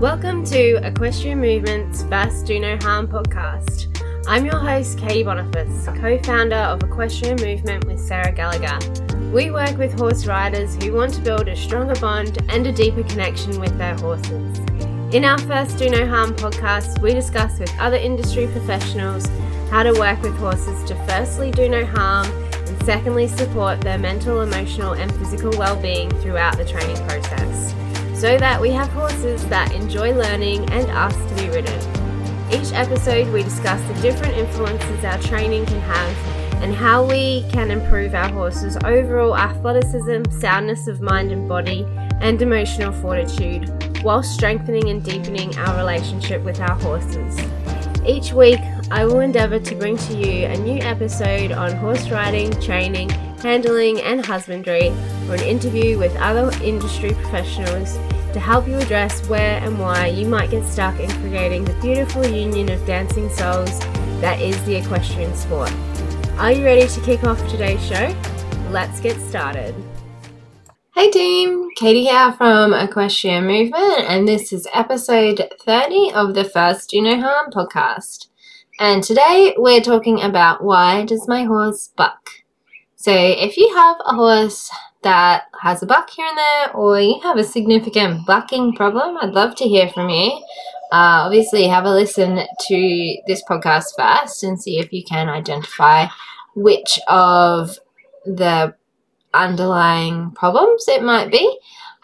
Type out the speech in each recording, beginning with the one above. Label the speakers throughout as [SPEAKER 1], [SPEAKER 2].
[SPEAKER 1] Welcome to Equestrian Movement's First Do No Harm podcast. I'm your host, Katie Boniface, co founder of Equestrian Movement with Sarah Gallagher. We work with horse riders who want to build a stronger bond and a deeper connection with their horses. In our first Do No Harm podcast, we discuss with other industry professionals how to work with horses to firstly do no harm and secondly support their mental, emotional, and physical well being throughout the training process so that we have horses that enjoy learning and ask to be ridden. Each episode, we discuss the different influences our training can have and how we can improve our horses' overall athleticism, soundness of mind and body, and emotional fortitude, while strengthening and deepening our relationship with our horses. Each week, I will endeavour to bring to you a new episode on horse riding, training, handling, and husbandry, or an interview with other industry professionals to help you address where and why you might get stuck in creating the beautiful union of dancing souls that is the equestrian sport. Are you ready to kick off today's show? Let's get started. Hey team, Katie here from Equestrian Movement, and this is episode 30 of the first Do No Harm podcast. And today we're talking about why does my horse buck? So if you have a horse that has a buck here and there, or you have a significant bucking problem, I'd love to hear from you. Uh, obviously, have a listen to this podcast first and see if you can identify which of the underlying problems it might be,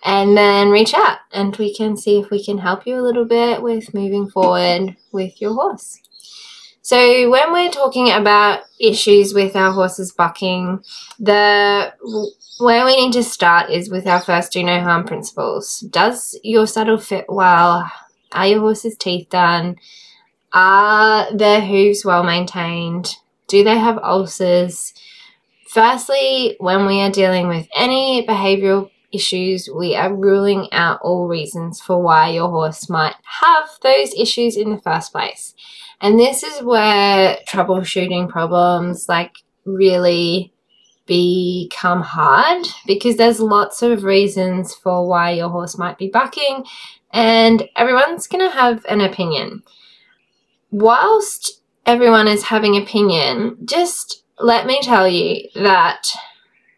[SPEAKER 1] and then reach out and we can see if we can help you a little bit with moving forward with your horse. So, when we're talking about issues with our horses bucking, the where we need to start is with our first do no harm principles. Does your saddle fit well? Are your horse's teeth done? Are their hooves well maintained? Do they have ulcers? Firstly, when we are dealing with any behavioral issues, we are ruling out all reasons for why your horse might have those issues in the first place. And this is where troubleshooting problems like really become hard because there's lots of reasons for why your horse might be bucking and everyone's going to have an opinion. Whilst everyone is having opinion, just let me tell you that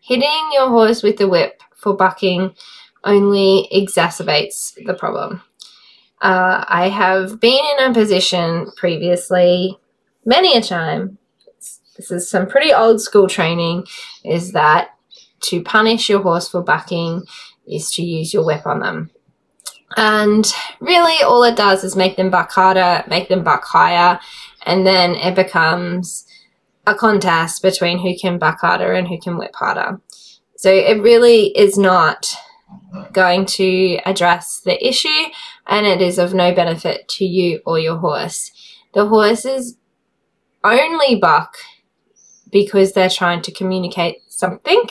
[SPEAKER 1] hitting your horse with the whip for bucking only exacerbates the problem. Uh, I have been in a position previously, many a time. This is some pretty old school training. Is that to punish your horse for bucking is to use your whip on them. And really, all it does is make them buck harder, make them buck higher, and then it becomes a contest between who can buck harder and who can whip harder. So it really is not going to address the issue and it is of no benefit to you or your horse. The horses only buck because they're trying to communicate something.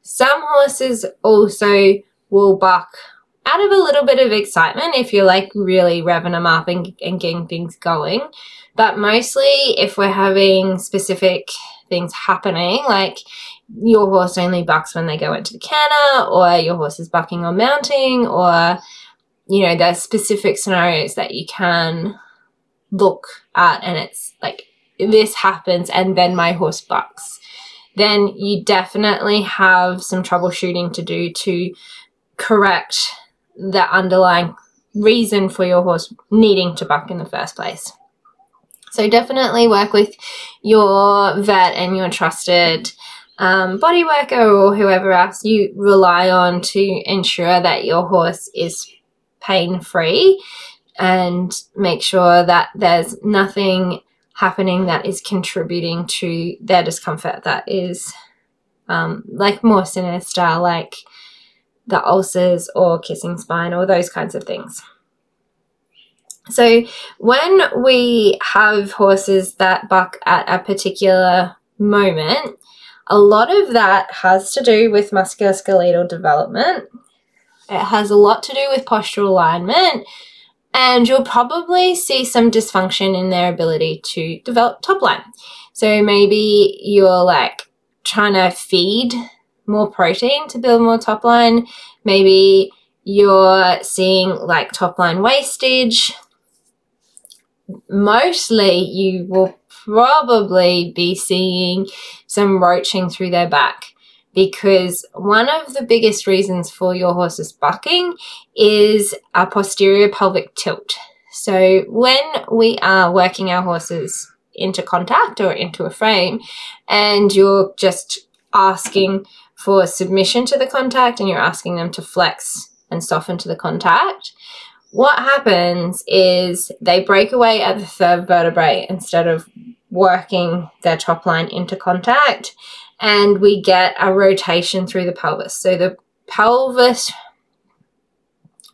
[SPEAKER 1] Some horses also will buck out of a little bit of excitement if you're like really revving them up and, and getting things going. But mostly, if we're having specific things happening, like your horse only bucks when they go into the canter, or your horse is bucking on mounting, or you know, there's specific scenarios that you can look at, and it's like this happens, and then my horse bucks. Then you definitely have some troubleshooting to do to correct the underlying reason for your horse needing to buck in the first place. So definitely work with your vet and your trusted um, body worker or whoever else you rely on to ensure that your horse is pain free and make sure that there's nothing happening that is contributing to their discomfort that is um, like more sinister, like the ulcers or kissing spine or those kinds of things. So, when we have horses that buck at a particular moment, a lot of that has to do with musculoskeletal development. It has a lot to do with postural alignment, and you'll probably see some dysfunction in their ability to develop top line. So maybe you're like trying to feed more protein to build more top line. Maybe you're seeing like top line wastage. Mostly, you will probably be seeing some roaching through their back because one of the biggest reasons for your horse's bucking is a posterior pelvic tilt. So, when we are working our horses into contact or into a frame, and you're just asking for submission to the contact and you're asking them to flex and soften to the contact, what happens is they break away at the third vertebrae instead of working their top line into contact and we get a rotation through the pelvis. So the pelvis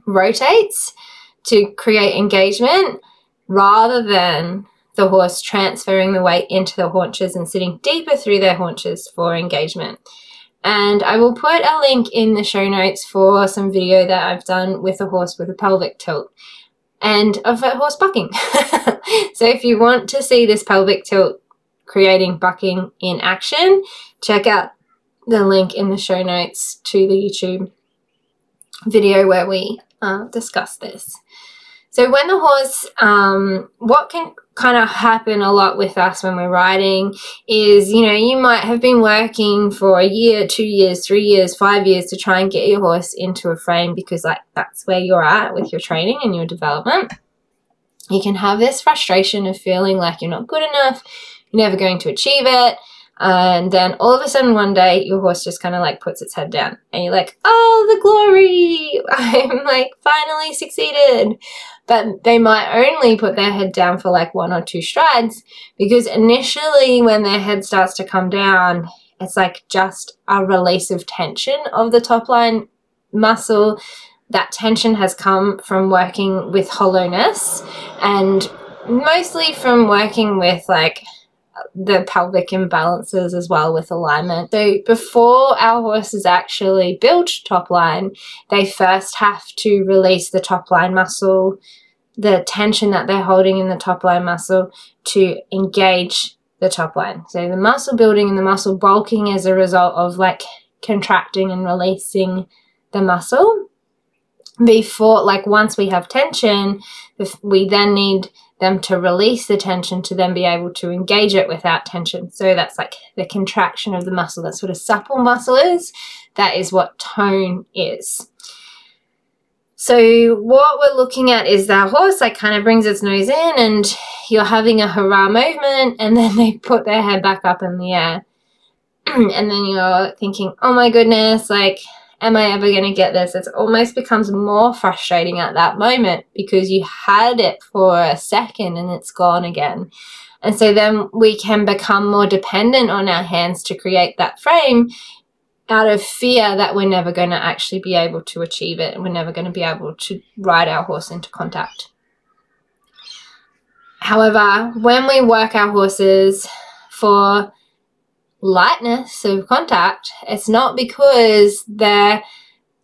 [SPEAKER 1] rotates to create engagement rather than the horse transferring the weight into the haunches and sitting deeper through their haunches for engagement. And I will put a link in the show notes for some video that I've done with a horse with a pelvic tilt and of a horse bucking. so if you want to see this pelvic tilt creating bucking in action, check out the link in the show notes to the YouTube video where we uh, discuss this. So when the horse, um, what can kind of happen a lot with us when we're riding is, you know, you might have been working for a year, two years, three years, five years to try and get your horse into a frame because like that's where you're at with your training and your development. You can have this frustration of feeling like you're not good enough, you're never going to achieve it. And then all of a sudden, one day, your horse just kind of like puts its head down, and you're like, oh, the glory! I'm like finally succeeded. But they might only put their head down for like one or two strides because initially, when their head starts to come down, it's like just a release of tension of the top line muscle. That tension has come from working with hollowness and mostly from working with like the pelvic imbalances as well with alignment. So before our horses actually build top line, they first have to release the top line muscle, the tension that they're holding in the top line muscle to engage the top line. So the muscle building and the muscle bulking as a result of like contracting and releasing the muscle. Before, like once we have tension, we then need them to release the tension to then be able to engage it without tension. So that's like the contraction of the muscle. That's what a supple muscle is. That is what tone is. So what we're looking at is that horse like kind of brings its nose in and you're having a hurrah movement and then they put their head back up in the air. and then you're thinking, oh my goodness, like am I ever going to get this? It almost becomes more frustrating at that moment because you had it for a second and it's gone again. And so then we can become more dependent on our hands to create that frame out of fear that we're never going to actually be able to achieve it and we're never going to be able to ride our horse into contact. However, when we work our horses for lightness of contact, it's not because they're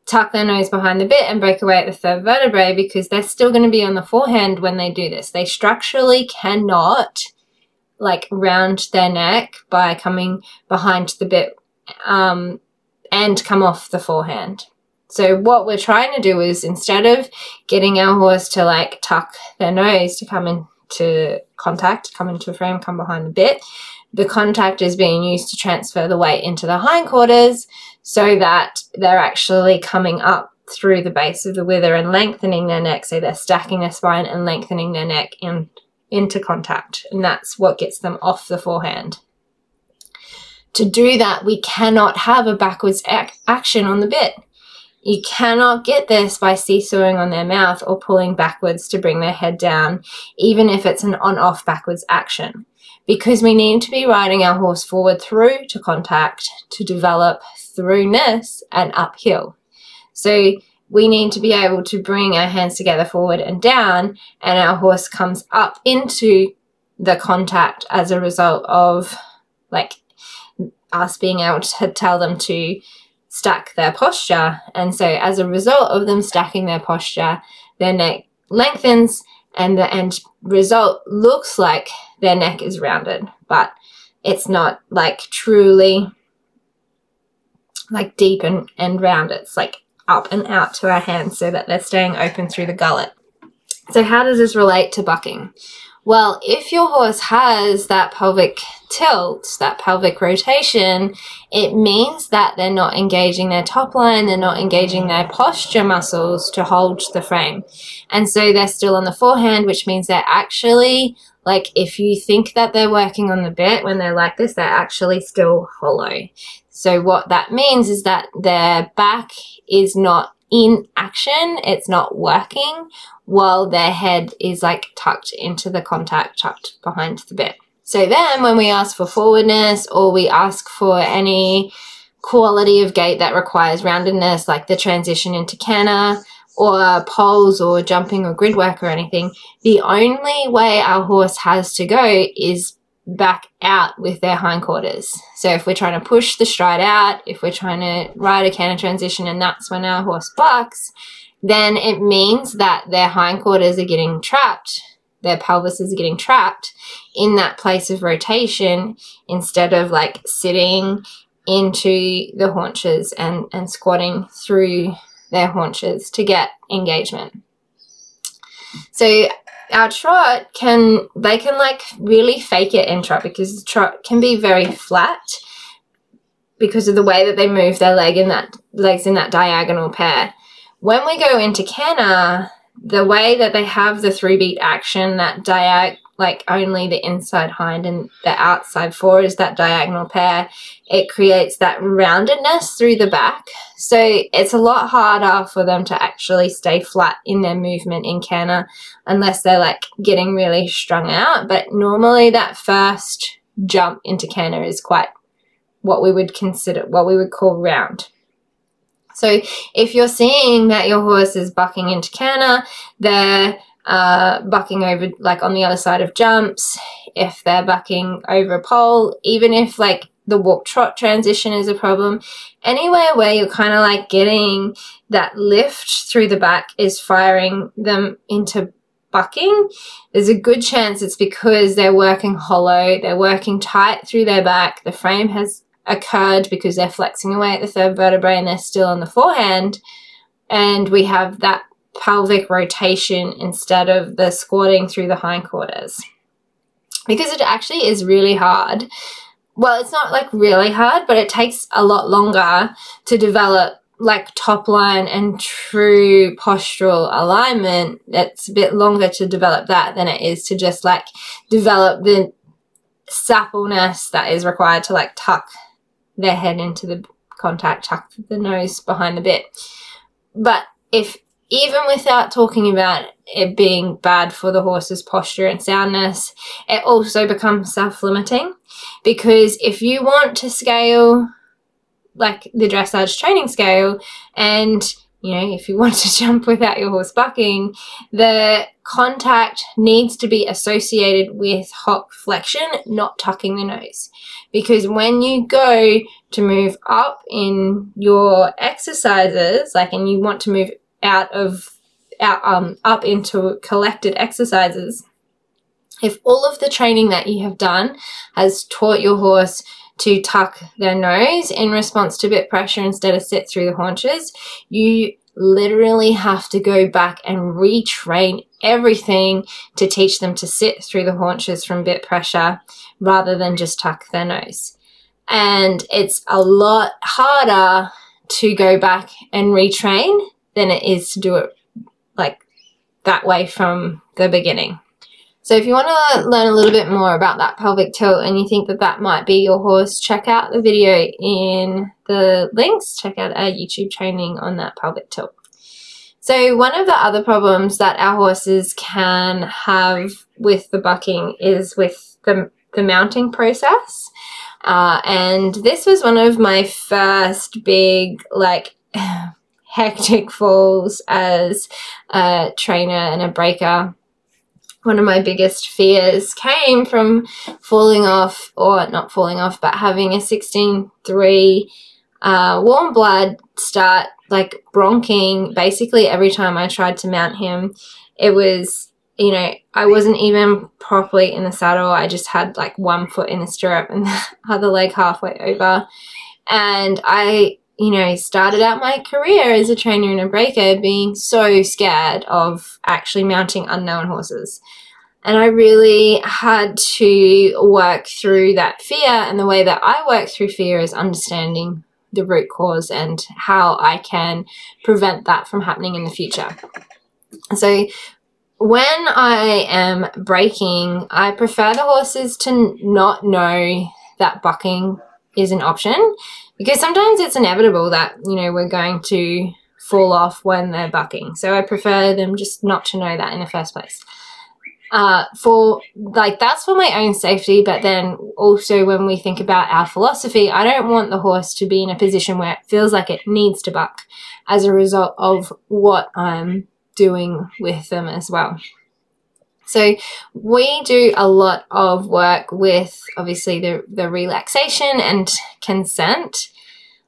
[SPEAKER 1] tuck their nose behind the bit and break away at the third vertebrae because they're still going to be on the forehand when they do this. They structurally cannot like round their neck by coming behind the bit um, and come off the forehand. So what we're trying to do is instead of getting our horse to like tuck their nose to come into contact, come into a frame, come behind the bit, the contact is being used to transfer the weight into the hindquarters so that they're actually coming up through the base of the wither and lengthening their neck. So they're stacking their spine and lengthening their neck in, into contact. And that's what gets them off the forehand. To do that, we cannot have a backwards ac- action on the bit. You cannot get this by seesawing on their mouth or pulling backwards to bring their head down, even if it's an on off backwards action because we need to be riding our horse forward through to contact to develop throughness and uphill. So we need to be able to bring our hands together forward and down, and our horse comes up into the contact as a result of like us being able to tell them to stack their posture. And so, as a result of them stacking their posture, their neck lengthens and the end result looks like their neck is rounded, but it's not like truly like deep and, and round. It's like up and out to our hands so that they're staying open through the gullet. So, how does this relate to bucking? Well, if your horse has that pelvic tilt, that pelvic rotation, it means that they're not engaging their top line, they're not engaging their posture muscles to hold the frame. And so they're still on the forehand, which means they're actually like if you think that they're working on the bit when they're like this, they're actually still hollow. So what that means is that their back is not in action, it's not working, while their head is like tucked into the contact, tucked behind the bit. So then when we ask for forwardness or we ask for any quality of gait that requires roundedness, like the transition into canter or poles or jumping or grid work or anything, the only way our horse has to go is back out with their hindquarters. So if we're trying to push the stride out, if we're trying to ride a canter transition and that's when our horse bucks, then it means that their hindquarters are getting trapped, their pelvis is getting trapped in that place of rotation instead of like sitting into the haunches and, and squatting through their haunches to get engagement. So our trot can they can like really fake it in trot because trot can be very flat because of the way that they move their leg in that legs in that diagonal pair. When we go into canter, the way that they have the three beat action, that diag like only the inside hind and the outside fore is that diagonal pair, it creates that roundedness through the back. So it's a lot harder for them to actually stay flat in their movement in canter unless they're like getting really strung out. But normally that first jump into canter is quite what we would consider what we would call round. So if you're seeing that your horse is bucking into canter, they're uh, bucking over like on the other side of jumps, if they're bucking over a pole, even if like the walk trot transition is a problem, anywhere where you're kind of like getting that lift through the back is firing them into bucking, there's a good chance it's because they're working hollow, they're working tight through their back, the frame has occurred because they're flexing away at the third vertebrae and they're still on the forehand. And we have that pelvic rotation instead of the squatting through the hindquarters. Because it actually is really hard. Well, it's not like really hard, but it takes a lot longer to develop like top line and true postural alignment. It's a bit longer to develop that than it is to just like develop the suppleness that is required to like tuck their head into the contact, tuck the nose behind the bit. But if even without talking about it being bad for the horse's posture and soundness, it also becomes self limiting because if you want to scale like the dressage training scale and you know, if you want to jump without your horse bucking, the contact needs to be associated with hock flexion, not tucking the nose. Because when you go to move up in your exercises, like, and you want to move out of, out, um, up into collected exercises, if all of the training that you have done has taught your horse to tuck their nose in response to bit pressure instead of sit through the haunches, you literally have to go back and retrain everything to teach them to sit through the haunches from bit pressure rather than just tuck their nose. And it's a lot harder to go back and retrain than it is to do it like that way from the beginning. So if you want to learn a little bit more about that pelvic tilt and you think that that might be your horse, check out the video in the links. Check out our YouTube training on that pelvic tilt. So one of the other problems that our horses can have with the bucking is with the, the mounting process. Uh, and this was one of my first big, like, hectic falls as a trainer and a breaker one of my biggest fears came from falling off, or not falling off, but having a 16-3 uh, warm blood start like bronching basically every time I tried to mount him. It was, you know, I wasn't even properly in the saddle. I just had like one foot in the stirrup and the other leg halfway over. And I you know, started out my career as a trainer and a breaker being so scared of actually mounting unknown horses. And I really had to work through that fear. And the way that I work through fear is understanding the root cause and how I can prevent that from happening in the future. So, when I am breaking, I prefer the horses to not know that bucking is an option. Because sometimes it's inevitable that, you know, we're going to fall off when they're bucking. So I prefer them just not to know that in the first place. Uh, for like that's for my own safety but then also when we think about our philosophy i don't want the horse to be in a position where it feels like it needs to buck as a result of what i'm doing with them as well so we do a lot of work with obviously the, the relaxation and consent.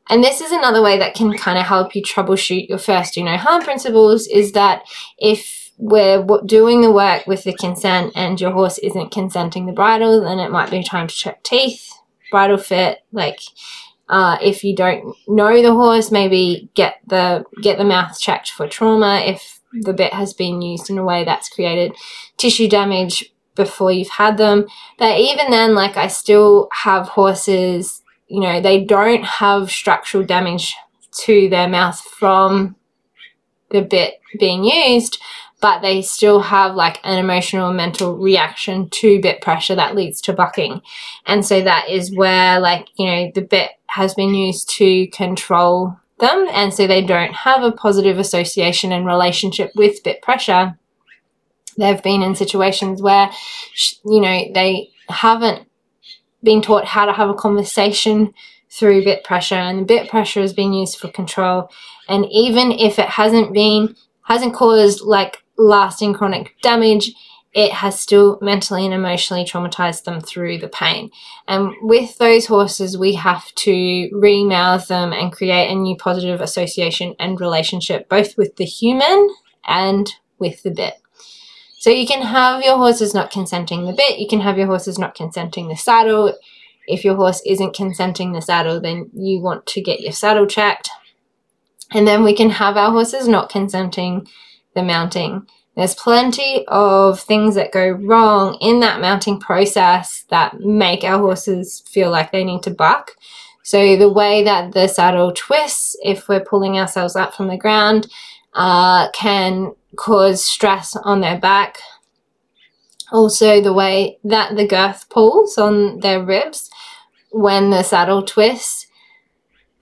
[SPEAKER 1] And this is another way that can kind of help you troubleshoot your first do no harm principles is that if we're doing the work with the consent and your horse isn't consenting the bridle, then it might be time to check teeth, bridle fit, like uh, if you don't know the horse, maybe get the get the mouth checked for trauma. If the bit has been used in a way that's created tissue damage before you've had them. But even then, like I still have horses, you know, they don't have structural damage to their mouth from the bit being used, but they still have like an emotional mental reaction to bit pressure that leads to bucking. And so that is where like, you know, the bit has been used to control them and so they don't have a positive association and relationship with bit pressure. They've been in situations where, you know, they haven't been taught how to have a conversation through bit pressure and the bit pressure is being used for control. And even if it hasn't been, hasn't caused like lasting chronic damage, it has still mentally and emotionally traumatized them through the pain. And with those horses, we have to remouth them and create a new positive association and relationship, both with the human and with the bit. So you can have your horses not consenting the bit, you can have your horses not consenting the saddle. If your horse isn't consenting the saddle, then you want to get your saddle checked. And then we can have our horses not consenting the mounting. There's plenty of things that go wrong in that mounting process that make our horses feel like they need to buck. So the way that the saddle twists, if we're pulling ourselves up from the ground, uh, can cause stress on their back. Also, the way that the girth pulls on their ribs when the saddle twists.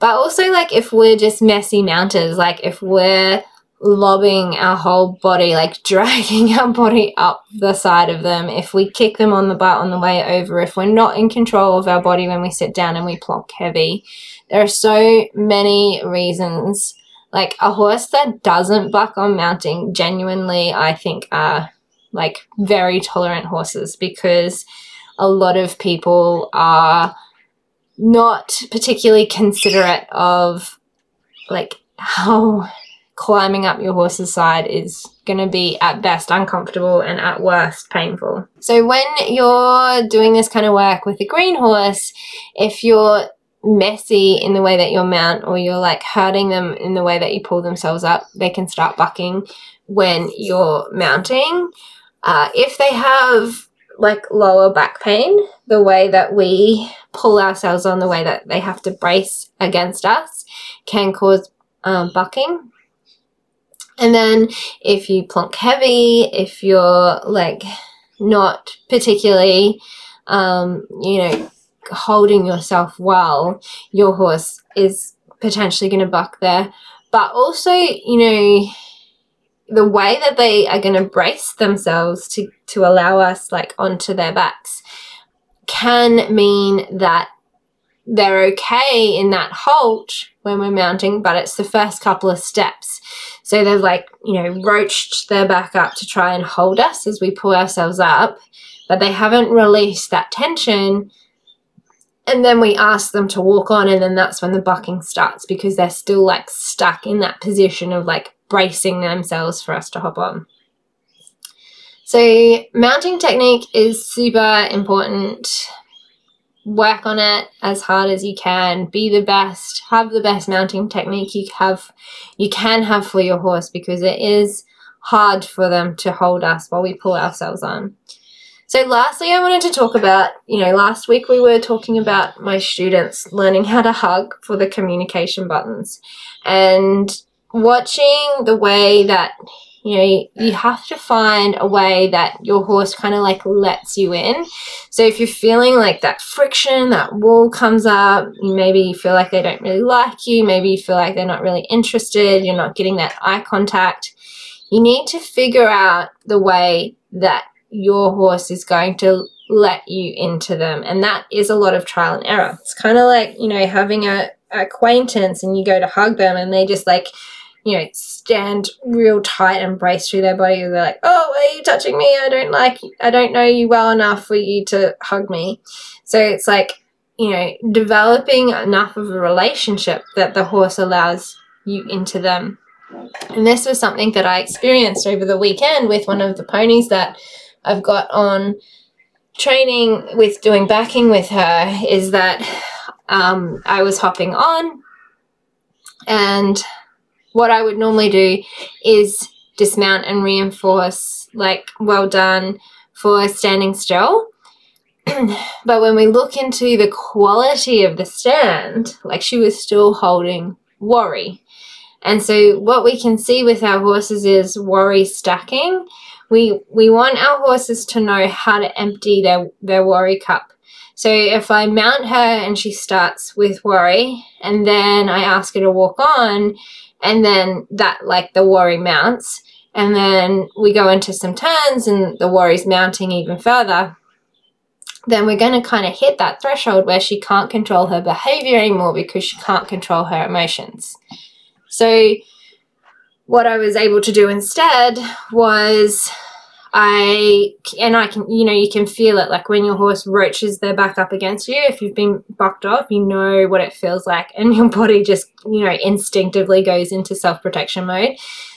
[SPEAKER 1] But also, like if we're just messy mounters, like if we're lobbing our whole body, like dragging our body up the side of them. If we kick them on the butt on the way over, if we're not in control of our body when we sit down and we plonk heavy, there are so many reasons. Like a horse that doesn't buck on mounting, genuinely, I think are like very tolerant horses because a lot of people are not particularly considerate of like how climbing up your horse's side is going to be at best uncomfortable and at worst painful. So when you're doing this kind of work with a green horse, if you're messy in the way that you mount or you're like hurting them in the way that you pull themselves up, they can start bucking when you're mounting. Uh, if they have like lower back pain, the way that we pull ourselves on, the way that they have to brace against us, can cause um, bucking. And then if you plonk heavy, if you're like not particularly, um, you know, holding yourself well, your horse is potentially going to buck there. But also, you know, the way that they are going to brace themselves to, to allow us like onto their backs can mean that they're okay in that halt when we're mounting, but it's the first couple of steps. So they've like, you know, roached their back up to try and hold us as we pull ourselves up, but they haven't released that tension. And then we ask them to walk on, and then that's when the bucking starts because they're still like stuck in that position of like bracing themselves for us to hop on. So, mounting technique is super important work on it as hard as you can. Be the best. Have the best mounting technique you have you can have for your horse because it is hard for them to hold us while we pull ourselves on. So lastly i wanted to talk about you know last week we were talking about my students learning how to hug for the communication buttons and watching the way that you know, you have to find a way that your horse kind of like lets you in. So if you're feeling like that friction, that wall comes up, maybe you feel like they don't really like you, maybe you feel like they're not really interested, you're not getting that eye contact. You need to figure out the way that your horse is going to let you into them. And that is a lot of trial and error. It's kind of like, you know, having a acquaintance and you go to hug them and they just like you know, stand real tight and brace through their body. They're like, "Oh, are you touching me? I don't like. I don't know you well enough for you to hug me." So it's like, you know, developing enough of a relationship that the horse allows you into them. And this was something that I experienced over the weekend with one of the ponies that I've got on training with doing backing with her. Is that um, I was hopping on and what I would normally do is dismount and reinforce, like, well done for standing still. but when we look into the quality of the stand, like she was still holding worry. And so what we can see with our horses is worry stacking. We we want our horses to know how to empty their, their worry cup. So if I mount her and she starts with worry and then I ask her to walk on, and then that like the worry mounts. And then we go into some turns and the worry's mounting even further. Then we're going to kind of hit that threshold where she can't control her behavior anymore because she can't control her emotions. So what i was able to do instead was I and I can you know you can feel it like when your horse roaches their back up against you if you've been bucked off you know what it feels like and your body just you know instinctively goes into self-protection mode.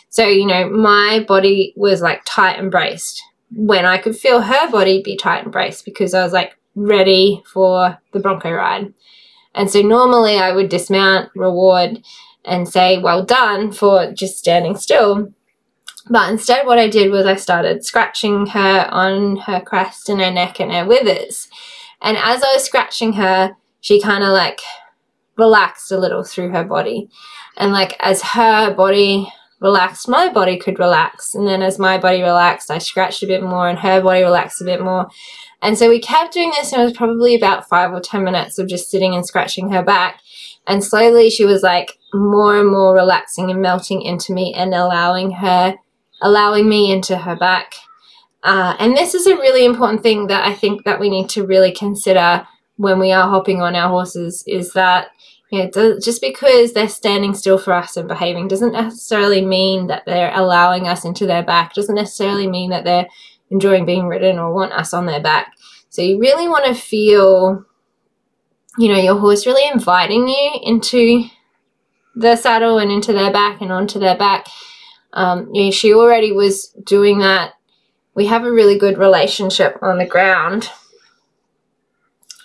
[SPEAKER 1] So you know my body was like tight and braced. When I could feel her body be tight and braced because I was like ready for the bronco ride. And so normally I would dismount reward and say well done for just standing still but instead, what I did was I started scratching her on her crest and her neck and her withers. And as I was scratching her, she kind of like relaxed a little through her body. And like as her body relaxed, my body could relax. And then as my body relaxed, I scratched a bit more and her body relaxed a bit more. And so we kept doing this, and it was probably about five or 10 minutes of just sitting and scratching her back. And slowly she was like more and more relaxing and melting into me and allowing her allowing me into her back. Uh, and this is a really important thing that I think that we need to really consider when we are hopping on our horses is that you know, just because they're standing still for us and behaving doesn't necessarily mean that they're allowing us into their back, doesn't necessarily mean that they're enjoying being ridden or want us on their back. So you really want to feel, you know, your horse really inviting you into the saddle and into their back and onto their back um, you know, she already was doing that. We have a really good relationship on the ground,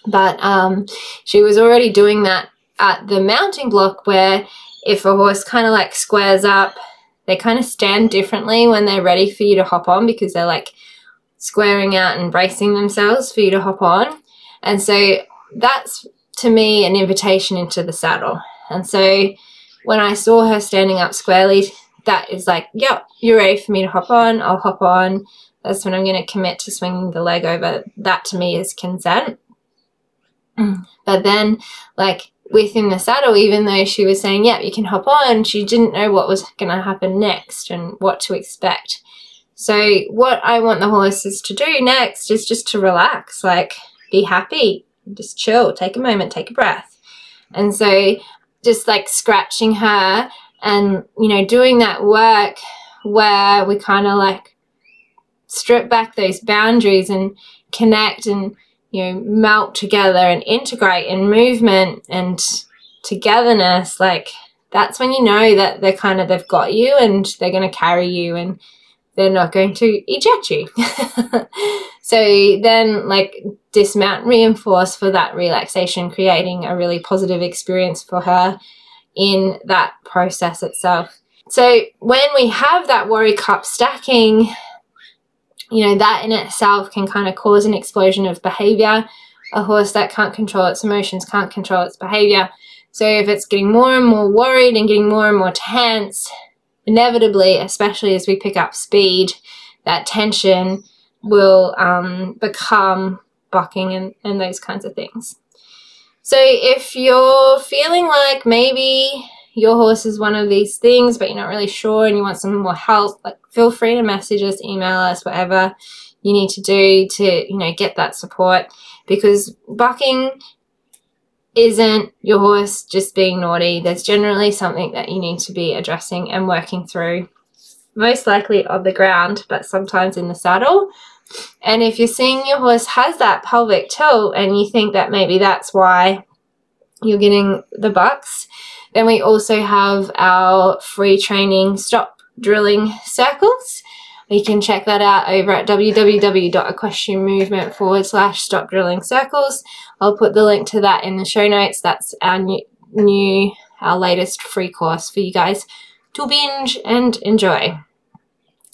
[SPEAKER 1] but um, she was already doing that at the mounting block where if a horse kind of like squares up, they kind of stand differently when they're ready for you to hop on because they're like squaring out and bracing themselves for you to hop on. And so that's to me an invitation into the saddle. And so when I saw her standing up squarely, that is like, yep, you're ready for me to hop on, I'll hop on. That's when I'm going to commit to swinging the leg over. That to me is consent. Mm. But then, like, within the saddle, even though she was saying, yep, you can hop on, she didn't know what was going to happen next and what to expect. So, what I want the horses to do next is just to relax, like, be happy, just chill, take a moment, take a breath. And so, just like scratching her and you know doing that work where we kind of like strip back those boundaries and connect and you know melt together and integrate in movement and togetherness like that's when you know that they're kind of they've got you and they're going to carry you and they're not going to eject you. so then, like, dismount, reinforce for that relaxation, creating a really positive experience for her in that process itself. So when we have that worry cup stacking, you know, that in itself can kind of cause an explosion of behavior. A horse that can't control its emotions can't control its behavior. So if it's getting more and more worried and getting more and more tense, inevitably, especially as we pick up speed, that tension will um, become bucking and, and those kinds of things. So if you're feeling like maybe your horse is one of these things, but you're not really sure and you want some more help, like feel free to message us, email us, whatever you need to do to, you know, get that support because bucking isn't your horse just being naughty. There's generally something that you need to be addressing and working through, most likely on the ground, but sometimes in the saddle. And if you're seeing your horse has that pelvic tilt and you think that maybe that's why you're getting the bucks, then we also have our free training stop drilling circles. You can check that out over at www.equestrianmovement forward slash stop drilling circles. I'll put the link to that in the show notes. That's our new, new our latest free course for you guys to binge and enjoy.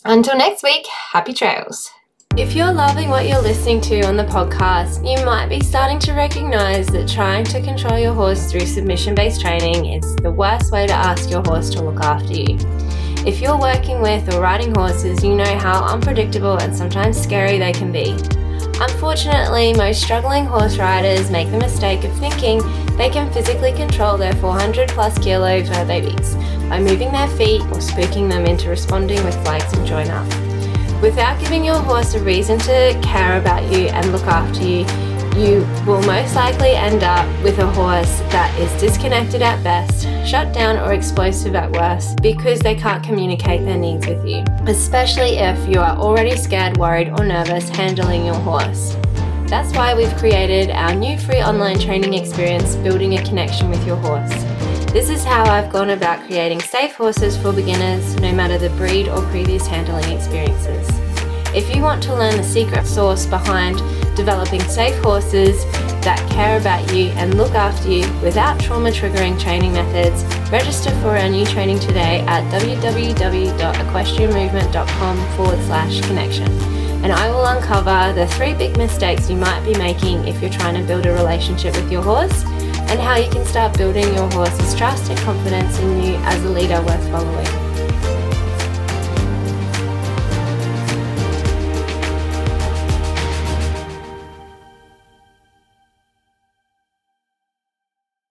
[SPEAKER 1] Until next week, happy trails. If you're loving what you're listening to on the podcast, you might be starting to recognize that trying to control your horse through submission based training is the worst way to ask your horse to look after you. If you're working with or riding horses, you know how unpredictable and sometimes scary they can be. Unfortunately, most struggling horse riders make the mistake of thinking they can physically control their 400 plus kilo fur babies by moving their feet or spooking them into responding with flags and join up. Without giving your horse a reason to care about you and look after you, you will most likely end up with a horse that is disconnected at best, shut down, or explosive at worst because they can't communicate their needs with you, especially if you are already scared, worried, or nervous handling your horse. That's why we've created our new free online training experience, Building a Connection with Your Horse. This is how I've gone about creating safe horses for beginners, no matter the breed or previous handling experiences. If you want to learn the secret sauce behind developing safe horses that care about you and look after you without trauma triggering training methods, register for our new training today at www.equestrianmovement.com forward slash connection. And I will uncover the three big mistakes you might be making if you're trying to build a relationship with your horse and how you can start building your horse's trust and confidence in you as a leader worth following.